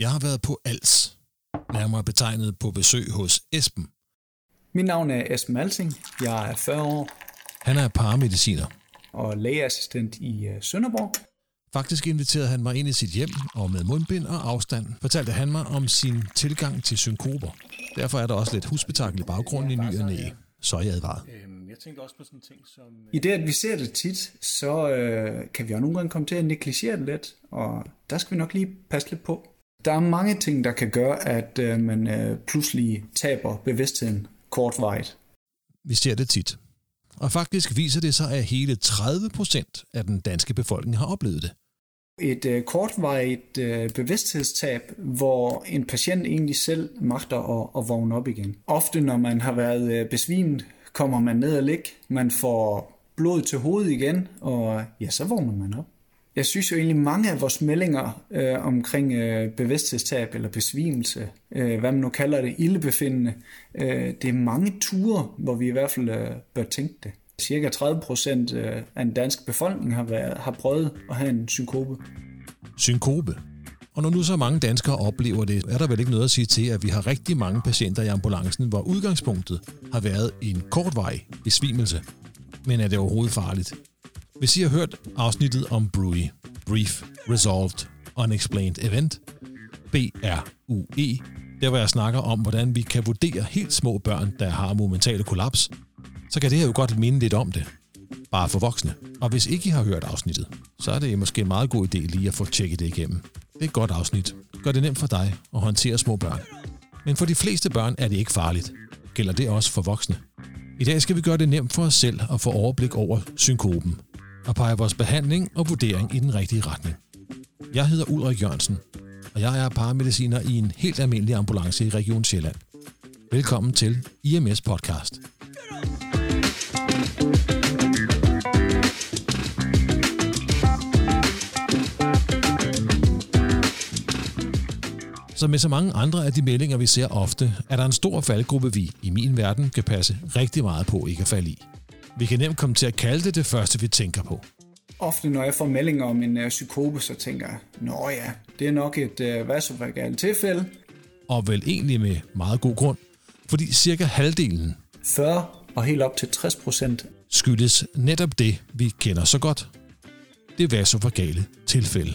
Jeg har været på Als, nærmere betegnet på besøg hos Esben. Mit navn er Esben Alsing. Jeg er 40 år Han er paramediciner. og lægeassistent i øh, Sønderborg. Faktisk inviterede han mig ind i sit hjem, og med mundbind og afstand fortalte han mig om sin tilgang til synkoper. Derfor er der også lidt husbetakkel i baggrunden i ny og næ. Så er jeg advaret. Øhm, jeg tænkte også på sådan en ting som... I det, at vi ser det tit, så øh, kan vi jo nogle gange komme til at negligere det lidt, og der skal vi nok lige passe lidt på. Der er mange ting, der kan gøre, at øh, man øh, pludselig taber bevidstheden kortvarigt. Vi ser det tit. Og faktisk viser det sig, at hele 30 procent af den danske befolkning har oplevet det. Et øh, kortvarigt øh, bevidsthedstab, hvor en patient egentlig selv magter at, at vågne op igen. Ofte når man har været øh, besvimet, kommer man ned og ligge, man får blod til hovedet igen, og ja, så vågner man op. Jeg synes jo egentlig, mange af vores meldinger øh, omkring øh, bevidsthedstab eller besvimelse, øh, hvad man nu kalder det, ildebefindende, øh, det er mange ture, hvor vi i hvert fald øh, bør tænke det. Cirka 30 procent øh, af den danske befolkning har, været, har prøvet at have en synkope. Synkope. Og når nu så mange danskere oplever det, er der vel ikke noget at sige til, at vi har rigtig mange patienter i ambulancen, hvor udgangspunktet har været en kortvej besvimelse. Men er det overhovedet farligt? Hvis I har hørt afsnittet om BRUI, Brief Resolved Unexplained Event, BRUE, der hvor jeg snakker om, hvordan vi kan vurdere helt små børn, der har momentale kollaps, så kan det her jo godt minde lidt om det. Bare for voksne. Og hvis ikke I har hørt afsnittet, så er det måske en meget god idé lige at få tjekket det igennem. Det er et godt afsnit. Gør det nemt for dig at håndtere små børn. Men for de fleste børn er det ikke farligt. Gælder det også for voksne? I dag skal vi gøre det nemt for os selv at få overblik over synkopen og peger vores behandling og vurdering i den rigtige retning. Jeg hedder Ulrik Jørgensen, og jeg er paramediciner i en helt almindelig ambulance i Region Sjælland. Velkommen til IMS Podcast. Som med så mange andre af de meldinger, vi ser ofte, er der en stor faldgruppe, vi i min verden kan passe rigtig meget på ikke at falde i. Vi kan nemt komme til at kalde det det første, vi tænker på. Ofte når jeg får meldinger om en uh, psykope, så tænker jeg, nå ja, det er nok et uh, vasovagalt tilfælde. Og vel egentlig med meget god grund, fordi cirka halvdelen 40 og helt op til 60 procent. skyldes netop det, vi kender så godt. Det vasovagale tilfælde.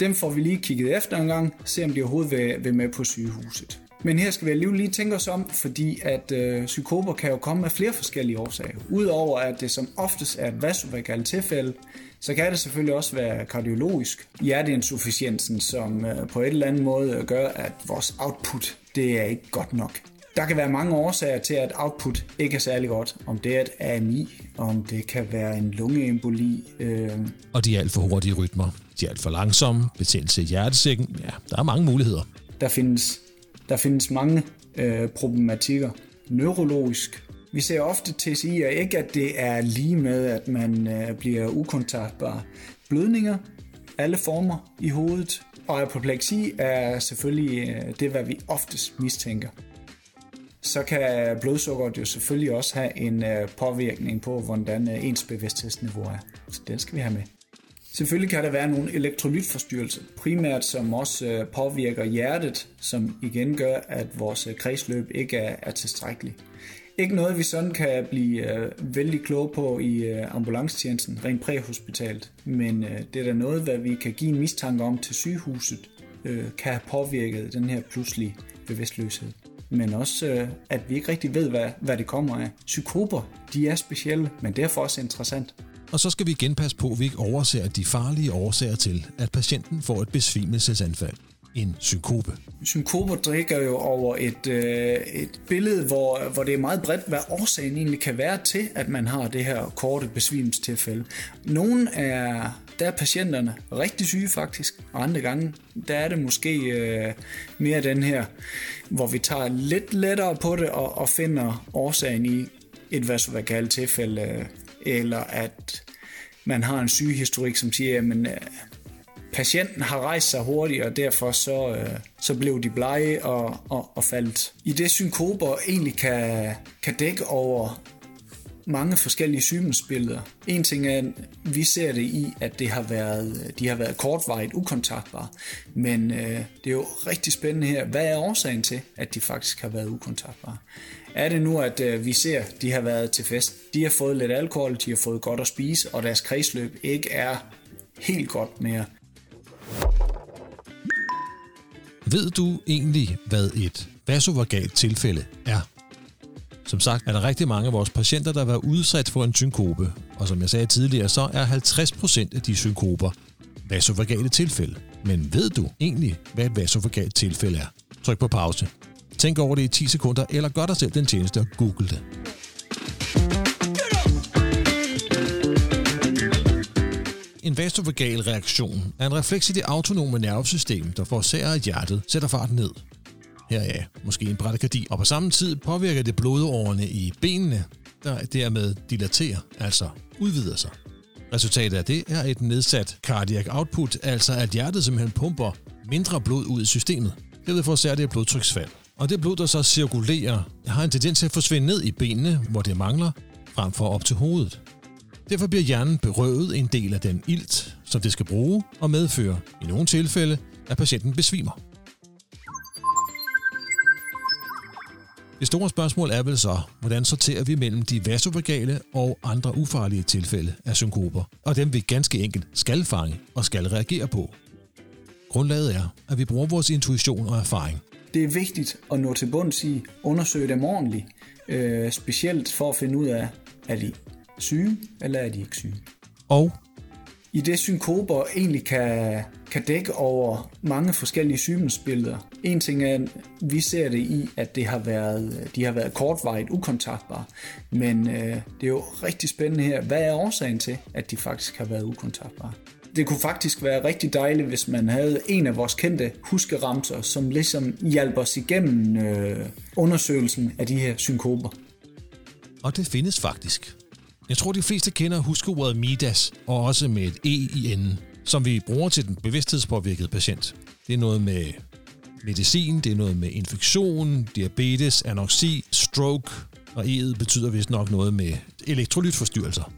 Dem får vi lige kigget efter en gang, se om de overhovedet vil, vil med på sygehuset. Men her skal vi alligevel lige tænke os om, fordi at øh, psykoper kan jo komme af flere forskellige årsager. Udover at det som oftest er et vasovagalt tilfælde, så kan det selvfølgelig også være kardiologisk. Hjerteinsufficiensen, som øh, på et eller andet måde gør, at vores output, det er ikke godt nok. Der kan være mange årsager til, at output ikke er særlig godt. Om det er et AMI, om det kan være en lungeemboli, øh, Og de er alt for hurtige rytmer. De er alt for langsomme, betændelse i hjertesækken. Ja, der er mange muligheder. Der findes, der findes mange øh, problematikker. Neurologisk. Vi ser ofte TCI'er ikke at det er lige med, at man øh, bliver ukontaktbar. Blødninger, alle former i hovedet. Og apopleksi er selvfølgelig øh, det, hvad vi oftest mistænker. Så kan blodsukkeret jo selvfølgelig også have en øh, påvirkning på, hvordan øh, ens bevidsthedsniveau er. Så den skal vi have med. Selvfølgelig kan der være nogle elektrolytforstyrrelser, primært som også øh, påvirker hjertet, som igen gør, at vores øh, kredsløb ikke er, er tilstrækkeligt. Ikke noget, vi sådan kan blive øh, vældig kloge på i øh, ambulancetjenesten, rent præhospitalt, men øh, det er da noget, hvad vi kan give en mistanke om til sygehuset, øh, kan have påvirket den her pludselige bevidstløshed. Men også, øh, at vi ikke rigtig ved, hvad, hvad det kommer af. Psykoper, de er specielle, men derfor også interessant. Og så skal vi igen passe på, at vi ikke overser de farlige årsager til, at patienten får et besvimelsesanfald. En synkope. Synkoper drikker jo over et, øh, et billede, hvor, hvor det er meget bredt, hvad årsagen egentlig kan være til, at man har det her korte besvimelsestilfælde. Nogle er, der er patienterne rigtig syge faktisk, og andre gange, der er det måske øh, mere den her, hvor vi tager lidt lettere på det og, og finder årsagen i et vasovagalt tilfælde, øh, eller at man har en sygehistorik, som siger, at øh, patienten har rejst sig hurtigt, og derfor så, øh, så blev de blege og, og, og faldt. I det synkoper egentlig kan, kan dække over mange forskellige sygdomsbilleder. En ting er, at vi ser det i, at det har været, de har været kortvarigt ukontaktbare, men øh, det er jo rigtig spændende her. Hvad er årsagen til, at de faktisk har været ukontaktbare? Er det nu, at øh, vi ser, at de har været til fest, de har fået lidt alkohol, de har fået godt at spise, og deres kredsløb ikke er helt godt mere? Ved du egentlig, hvad et vasovagalt tilfælde er? Som sagt er der rigtig mange af vores patienter, der har været udsat for en synkope, og som jeg sagde tidligere, så er 50% af de synkoper vasovagale tilfælde. Men ved du egentlig, hvad et vasovagalt tilfælde er? Tryk på pause. Tænk over det i 10 sekunder, eller gør dig selv den tjeneste og google det. En vasovagal reaktion er en refleks i det autonome nervesystem, der forårsager, at hjertet sætter farten ned. Her er måske en bradykardi, og på samme tid påvirker det blodårene i benene, der dermed dilaterer, altså udvider sig. Resultatet af det er et nedsat cardiac output, altså at hjertet simpelthen pumper mindre blod ud i systemet. Herved forårsager det et blodtryksfald. Og det blod, der så cirkulerer, har en tendens til at forsvinde ned i benene, hvor det mangler, frem for op til hovedet. Derfor bliver hjernen berøvet en del af den ilt, som det skal bruge, og medfører i nogle tilfælde, at patienten besvimer. Det store spørgsmål er vel så, hvordan sorterer vi mellem de vasovagale og andre ufarlige tilfælde af synkoper, og dem vi ganske enkelt skal fange og skal reagere på. Grundlaget er, at vi bruger vores intuition og erfaring. Det er vigtigt at nå til bunds i, undersøge dem ordentligt, øh, specielt for at finde ud af, er de syge, eller er de ikke syge. Og I det synkoper egentlig kan, kan dække over mange forskellige sygdomsbilleder. En ting er, at vi ser det i, at det har været, de har været kortvarigt ukontaktbare, men øh, det er jo rigtig spændende her. Hvad er årsagen til, at de faktisk har været ukontaktbare? Det kunne faktisk være rigtig dejligt, hvis man havde en af vores kendte huskeramser, som ligesom hjalp os igennem øh, undersøgelsen af de her synkoper. Og det findes faktisk. Jeg tror, de fleste kender huskeordet MIDAS, og også med et E i enden, som vi bruger til den bevidsthedspåvirkede patient. Det er noget med medicin, det er noget med infektion, diabetes, anoxi, stroke, og E'et betyder vist nok noget med elektrolytforstyrrelser.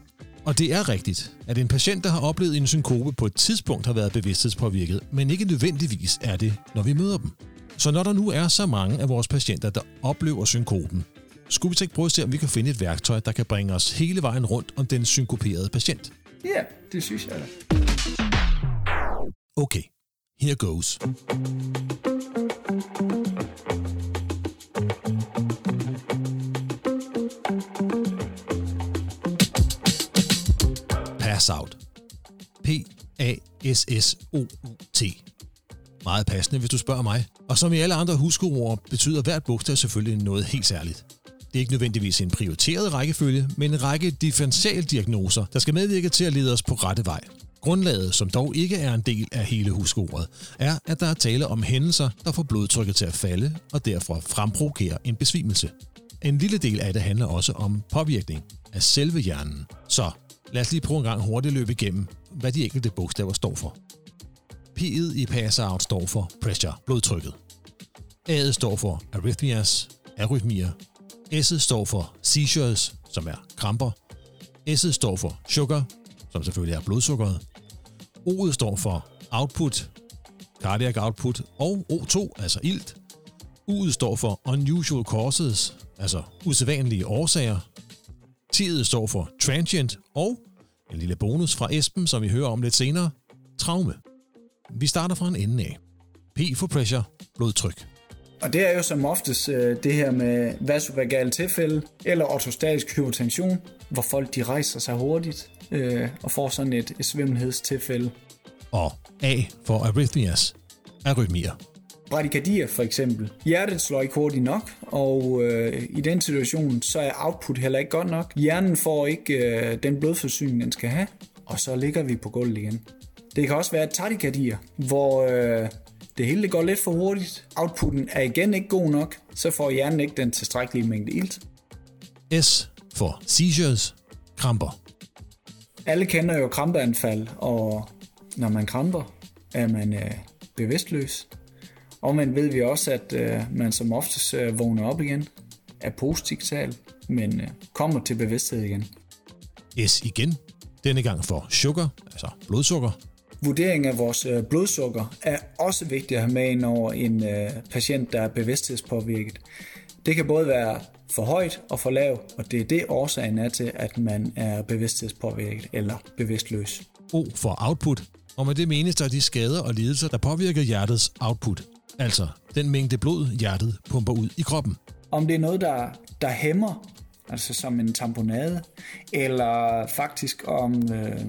Og det er rigtigt, at en patient, der har oplevet en synkope på et tidspunkt har været bevidsthedspåvirket, men ikke nødvendigvis er det, når vi møder dem. Så når der nu er så mange af vores patienter, der oplever synkopen, skulle vi så ikke prøve at se, om vi kan finde et værktøj, der kan bringe os hele vejen rundt om den synkoperede patient? Ja, det synes jeg da. Okay, here goes. S-S-O-U-T. Meget passende, hvis du spørger mig. Og som i alle andre huskeord, betyder hvert bogstav selvfølgelig noget helt særligt. Det er ikke nødvendigvis en prioriteret rækkefølge, men en række differentialdiagnoser, der skal medvirke til at lede os på rette vej. Grundlaget, som dog ikke er en del af hele huskeordet, er, at der er tale om hændelser, der får blodtrykket til at falde og derfor fremprovokerer en besvimelse. En lille del af det handler også om påvirkning af selve hjernen. Så lad os lige prøve en gang hurtigt løbe igennem, hvad de enkelte bogstaver står for. P'et i pass out står for pressure, blodtrykket. A'et står for arrhythmias, arytmier. S'et står for seizures, som er kramper. S'et står for sugar, som selvfølgelig er blodsukkeret. O'et står for output, cardiac output, og O2, altså ilt. U'et står for unusual causes, altså usædvanlige årsager. T'et står for transient, og en lille bonus fra Esben, som vi hører om lidt senere, traume. Vi starter fra en ende af. P for pressure, blodtryk. Og det er jo som oftest øh, det her med vasovagal tilfælde eller ortostatisk hypotension, hvor folk de rejser sig hurtigt øh, og får sådan et, et svimmelhedstilfælde. Og A for arrhythmias, arytmier. Bradykardier for eksempel. Hjertet slår ikke hurtigt nok, og øh, i den situation, så er output heller ikke godt nok. Hjernen får ikke øh, den blodforsyning, den skal have, og så ligger vi på gulvet igen. Det kan også være takykardier, hvor øh, det hele går lidt for hurtigt. Outputen er igen ikke god nok, så får hjernen ikke den tilstrækkelige mængde ilt. S for seizures, kramper. Alle kender jo krampeanfald, og når man kramper, er man øh, bevidstløs. Og man ved vi også, at øh, man som oftest øh, vågner op igen, er positivt talt, men øh, kommer til bevidsthed igen. S igen. Denne gang for sugar, altså blodsukker. Vurdering af vores øh, blodsukker er også vigtigt at have med ind over en øh, patient, der er bevidsthedspåvirket. Det kan både være for højt og for lav, og det er det årsagen er til, at man er bevidsthedspåvirket eller bevidstløs. O for output, og med det menes der de skader og lidelser, der påvirker hjertets output, altså den mængde blod, hjertet pumper ud i kroppen. Om det er noget, der, der hæmmer, altså som en tamponade, eller faktisk om øh,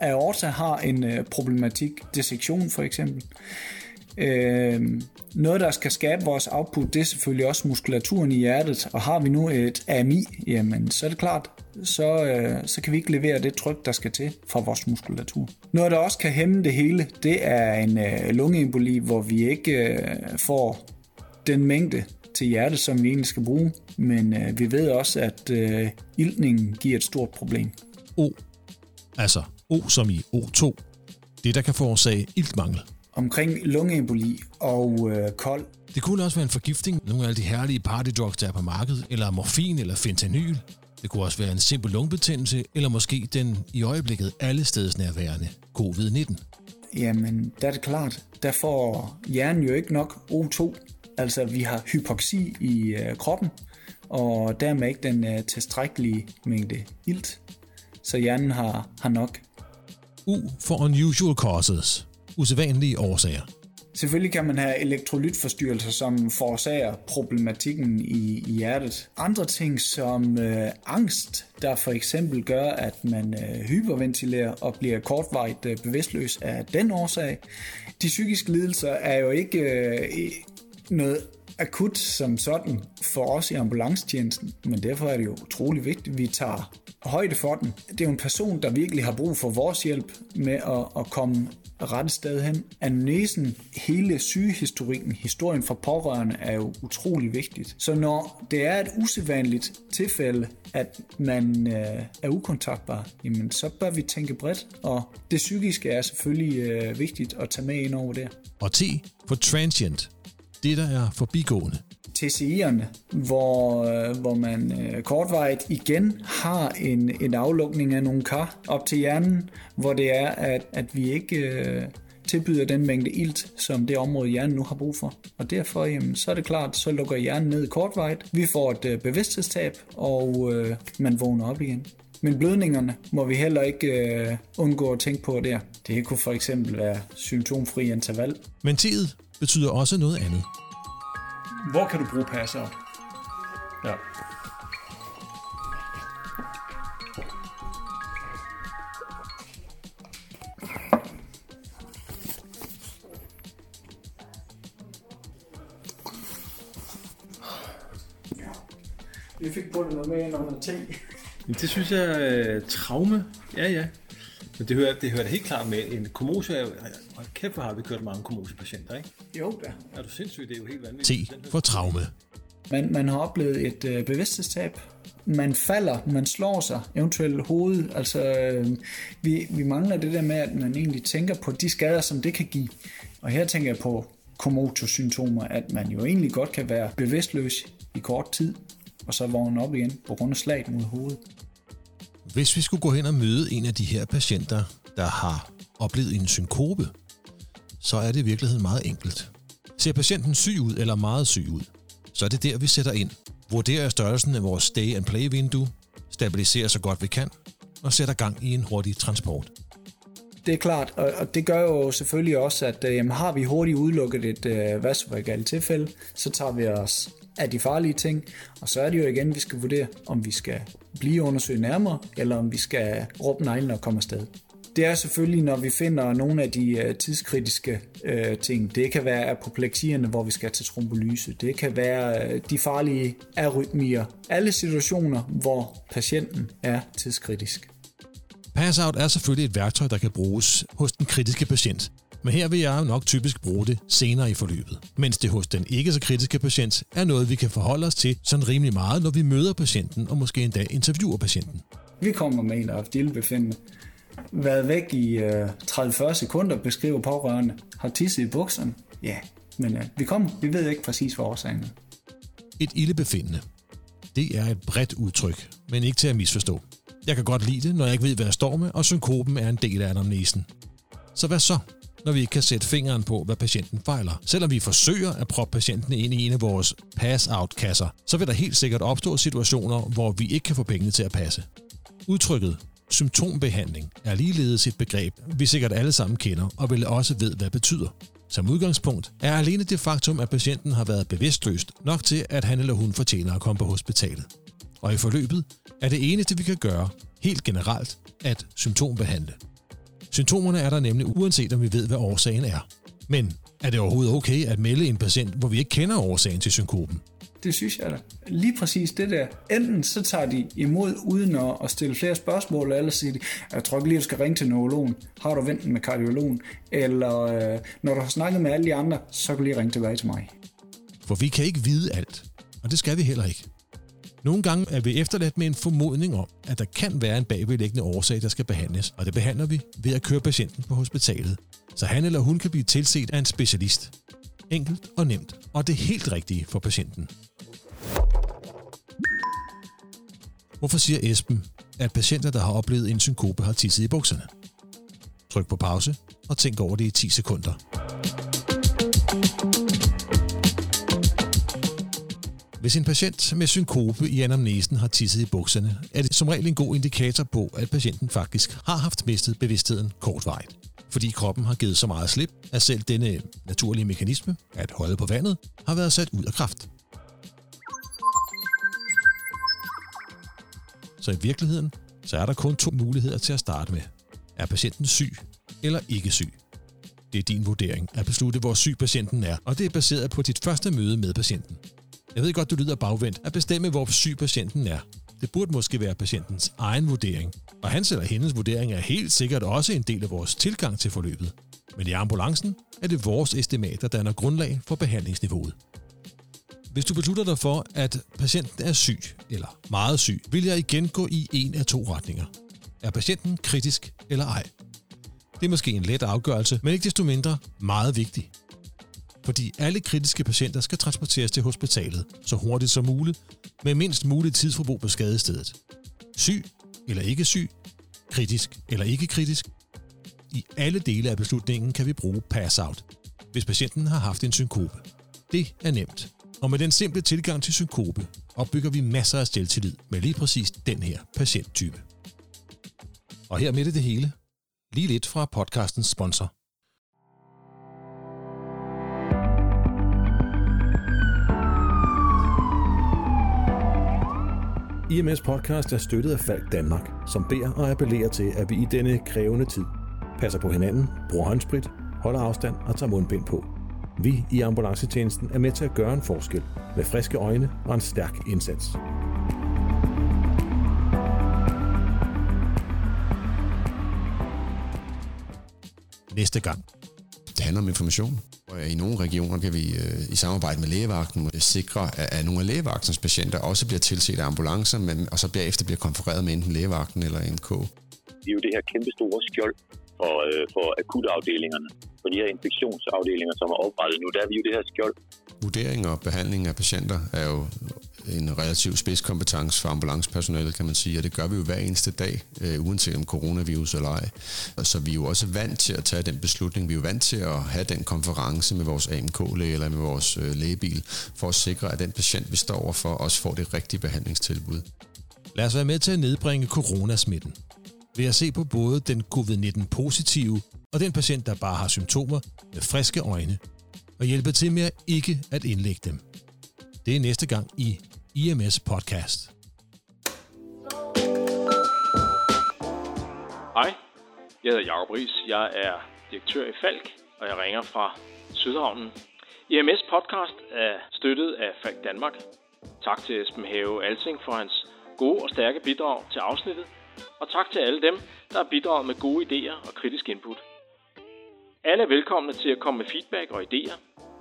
aorta har en øh, problematik, dissektion for eksempel. Øh, noget, der skal skabe vores output, det er selvfølgelig også muskulaturen i hjertet, og har vi nu et AMI, jamen så er det klart, så, øh, så kan vi ikke levere det tryk, der skal til for vores muskulatur. Noget, der også kan hæmme det hele, det er en øh, lungeemboli, hvor vi ikke øh, får den mængde til hjertet, som vi egentlig skal bruge, men øh, vi ved også, at øh, iltningen giver et stort problem. O, altså O som i O2, det der kan forårsage iltmangel. Omkring lungeemboli og øh, kold, Det kunne også være en forgiftning, nogle af alle de herlige partydrugs, der er på markedet, eller morfin eller fentanyl. Det kunne også være en simpel lungebetændelse, eller måske den i øjeblikket alle steds nærværende covid-19. jamen der er det klart, der får hjernen jo ikke nok O2. Altså vi har hypoxi i øh, kroppen, og dermed ikke den øh, tilstrækkelige mængde ilt. Så hjernen har, har nok. U for unusual causes, usædvanlige årsager. Selvfølgelig kan man have elektrolytforstyrrelser, som forårsager problematikken i, i hjertet. Andre ting som øh, angst, der for eksempel gør, at man øh, hyperventilerer og bliver kortvarigt øh, bevidstløs af den årsag. De psykiske lidelser er jo ikke øh, noget akut som sådan for os i ambulancetjenesten, men derfor er det jo utrolig vigtigt, at vi tager højde for den. Det er jo en person, der virkelig har brug for vores hjælp med at, at komme rette sted hen. Anamnesen, hele sygehistorikken, historien fra pårørende er jo utrolig vigtigt. Så når det er et usædvanligt tilfælde, at man øh, er ukontaktbar, jamen så bør vi tænke bredt, og det psykiske er selvfølgelig øh, vigtigt at tage med ind over der. Og 10 for transient, det der er forbigående. TCI'erne, hvor, øh, hvor man øh, kortvarigt igen har en, en aflukning af nogle kar op til hjernen, hvor det er, at, at vi ikke øh, tilbyder den mængde ilt, som det område hjernen nu har brug for. Og derfor jamen, så er det klart, så lukker hjernen ned kortvarigt. Vi får et øh, bevidsthedstab, og øh, man vågner op igen. Men blødningerne må vi heller ikke øh, undgå at tænke på der. Det kunne for eksempel være symptomfri interval. Men tid betyder også noget andet. Hvor kan du bruge passer? Ja. Vi fik bundet noget med ind under te. Men det synes jeg er traume. Ja, ja. Men det hører, det hører da helt klart med. En komose er jo... Hold kæft, hvor har vi kørt mange komosepatienter, ikke? Jo da. Er du sindssyg? Det er jo helt T vanvittigt. Den for traume. Man, man har oplevet et øh, bevidsthedstab. Man falder, man slår sig, eventuelt hovedet. Altså, øh, vi, vi mangler det der med, at man egentlig tænker på de skader, som det kan give. Og her tænker jeg på komotosymptomer, at man jo egentlig godt kan være bevidstløs i kort tid, og så vågne op igen på grund af slaget mod hovedet. Hvis vi skulle gå hen og møde en af de her patienter, der har oplevet en synkope, så er det i virkeligheden meget enkelt. Ser patienten syg ud eller meget syg ud, så er det der, vi sætter ind. Vurderer størrelsen af vores stay and play vindue, stabiliserer så godt vi kan, og sætter gang i en hurtig transport. Det er klart, og, det gør jo selvfølgelig også, at øh, jamen, har vi hurtigt udelukket et øh, vasovagalt tilfælde, så tager vi os af de farlige ting, og så er det jo igen, vi skal vurdere, om vi skal blive undersøgt nærmere, eller om vi skal råbe neglen og komme afsted. Det er selvfølgelig, når vi finder nogle af de øh, tidskritiske øh, ting. Det kan være apopleksierne, hvor vi skal til trombolyse. Det kan være øh, de farlige arytmier. Alle situationer, hvor patienten er tidskritisk. Pass-out er selvfølgelig et værktøj, der kan bruges hos den kritiske patient. Men her vil jeg jo nok typisk bruge det senere i forløbet. Mens det hos den ikke så kritiske patient er noget, vi kan forholde os til sådan rimelig meget, når vi møder patienten og måske endda interviewer patienten. Vi kommer med en, haft ildbefindende. Været væk i øh, 30-40 sekunder, beskriver pårørende. Har tisset i bukserne. Ja, men øh, vi kommer. Vi ved ikke præcis, hvad årsagen er. Et ildebefindende. Det er et bredt udtryk, men ikke til at misforstå. Jeg kan godt lide det, når jeg ikke ved, hvad jeg står med, og synkopen er en del af anamnesen. Så hvad så, når vi ikke kan sætte fingeren på, hvad patienten fejler? Selvom vi forsøger at proppe patienten ind i en af vores pass-out-kasser, så vil der helt sikkert opstå situationer, hvor vi ikke kan få pengene til at passe. Udtrykket symptombehandling er ligeledes et begreb, vi sikkert alle sammen kender og vel også ved, hvad det betyder. Som udgangspunkt er alene det faktum, at patienten har været bevidstløst nok til, at han eller hun fortjener at komme på hospitalet. Og i forløbet er det eneste, vi kan gøre, helt generelt, at symptombehandle. Symptomerne er der nemlig uanset om vi ved, hvad årsagen er. Men er det overhovedet okay at melde en patient, hvor vi ikke kender årsagen til synkopen? Det synes jeg da. Lige præcis det der. Enten så tager de imod uden at, stille flere spørgsmål, eller siger de, jeg tror ikke lige, du skal ringe til neurologen. Har du ventet med kardiologen? Eller øh, når du har snakket med alle de andre, så kan du lige ringe tilbage til mig. For vi kan ikke vide alt, og det skal vi heller ikke. Nogle gange er vi efterladt med en formodning om, at der kan være en bagvedliggende årsag, der skal behandles, og det behandler vi ved at køre patienten på hospitalet, så han eller hun kan blive tilset af en specialist. Enkelt og nemt, og det helt rigtige for patienten. Hvorfor siger Esben, at patienter, der har oplevet en synkope, har tisset i bukserne? Tryk på pause og tænk over det i 10 sekunder. Hvis en patient med synkope i anamnesen har tisset i bukserne, er det som regel en god indikator på, at patienten faktisk har haft mistet bevidstheden kortvarigt. Fordi kroppen har givet så meget slip, at selv denne naturlige mekanisme, at holde på vandet, har været sat ud af kraft. Så i virkeligheden, så er der kun to muligheder til at starte med. Er patienten syg eller ikke syg? Det er din vurdering at beslutte, hvor syg patienten er, og det er baseret på dit første møde med patienten. Jeg ved godt, du lyder bagvendt at bestemme, hvor syg patienten er. Det burde måske være patientens egen vurdering, og hans eller hendes vurdering er helt sikkert også en del af vores tilgang til forløbet. Men i ambulancen er det vores estimat, der danner grundlag for behandlingsniveauet. Hvis du beslutter dig for, at patienten er syg eller meget syg, vil jeg igen gå i en af to retninger. Er patienten kritisk eller ej? Det er måske en let afgørelse, men ikke desto mindre meget vigtig fordi alle kritiske patienter skal transporteres til hospitalet så hurtigt som muligt, med mindst muligt tidsforbrug på skadestedet. Syg eller ikke syg, kritisk eller ikke kritisk. I alle dele af beslutningen kan vi bruge pass-out, hvis patienten har haft en synkope. Det er nemt, og med den simple tilgang til synkope opbygger vi masser af selvtillid med lige præcis den her patienttype. Og her med det hele, lige lidt fra podcastens sponsor. IMS podcast er støttet af Falk Danmark, som beder og appellerer til, at vi i denne krævende tid passer på hinanden, bruger håndsprit, holder afstand og tager mundbind på. Vi i ambulancetjenesten er med til at gøre en forskel med friske øjne og en stærk indsats. Næste gang. Det handler om information. Øh, I nogle regioner kan vi øh, i samarbejde med lægevagten øh, sikre, at nogle af lægevagtens patienter også bliver tilset af ambulancer, men, og så bliver efter bliver konfereret med enten lægevagten eller NK. Det er jo det her kæmpe store skjold for, for akutafdelingerne. For de her infektionsafdelinger, som er oprettet nu, der er vi jo det her skjold. Vurdering og behandling af patienter er jo en relativ spidskompetence for ambulancepersonalet, kan man sige, og det gør vi jo hver eneste dag, øh, uanset om coronavirus eller ej. Så vi er jo også vant til at tage den beslutning, vi er jo vant til at have den konference med vores AMK-læge eller med vores øh, lægebil, for at sikre, at den patient, vi står overfor, også får det rigtige behandlingstilbud. Lad os være med til at nedbringe coronasmitten ved at se på både den covid-19-positive og den patient, der bare har symptomer med friske øjne, og hjælpe til med ikke at indlægge dem. Det er næste gang i IMS Podcast. Hej, jeg hedder Jacob Ries. Jeg er direktør i Falk, og jeg ringer fra Sydhavnen. IMS Podcast er støttet af Falk Danmark. Tak til Esben Have Alsing for hans gode og stærke bidrag til afsnittet, og tak til alle dem, der har bidraget med gode idéer og kritisk input. Alle er velkomne til at komme med feedback og idéer,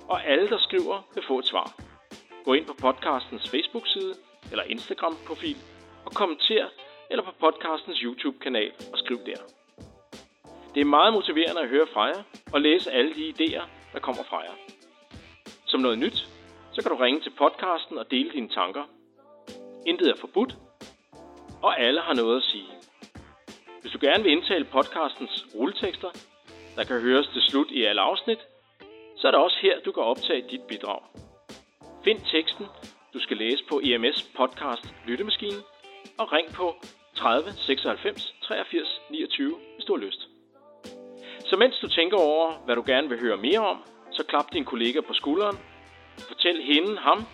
og alle, der skriver, vil få et svar. Gå ind på podcastens Facebook-side eller Instagram-profil og kommenter eller på podcastens YouTube-kanal og skriv der. Det er meget motiverende at høre fra jer og læse alle de idéer, der kommer fra jer. Som noget nyt, så kan du ringe til podcasten og dele dine tanker. Intet er forbudt, og alle har noget at sige. Hvis du gerne vil indtale podcastens rulletekster, der kan høres til slut i alle afsnit, så er det også her, du kan optage dit bidrag. Find teksten, du skal læse på EMS podcast Lyttemaskinen, og ring på 30 96 83 29, hvis du har lyst. Så mens du tænker over, hvad du gerne vil høre mere om, så klap din kollega på skulderen. Fortæl hende, ham,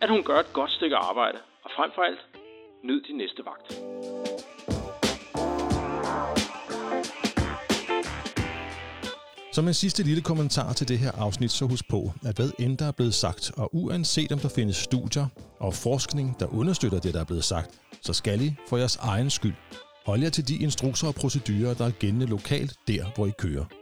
at hun gør et godt stykke arbejde. Og frem for alt, nyd din næste vagt. Som en sidste lille kommentar til det her afsnit, så husk på, at hvad end der er blevet sagt, og uanset om der findes studier og forskning, der understøtter det, der er blevet sagt, så skal I for jeres egen skyld holde jer til de instrukser og procedurer, der er gældende lokalt der, hvor I kører.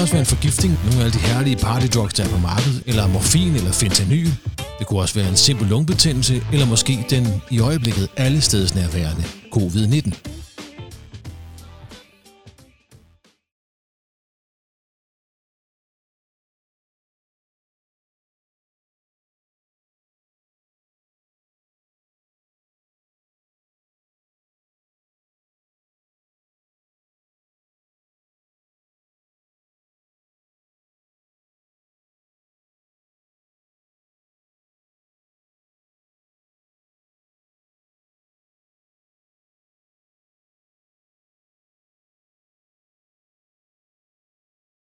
Kunne også være en forgiftning, nogle af alle de herlige partydrugs, der er på markedet, eller morfin eller fentanyl. Det kunne også være en simpel lungebetændelse, eller måske den i øjeblikket alle steds nærværende covid-19.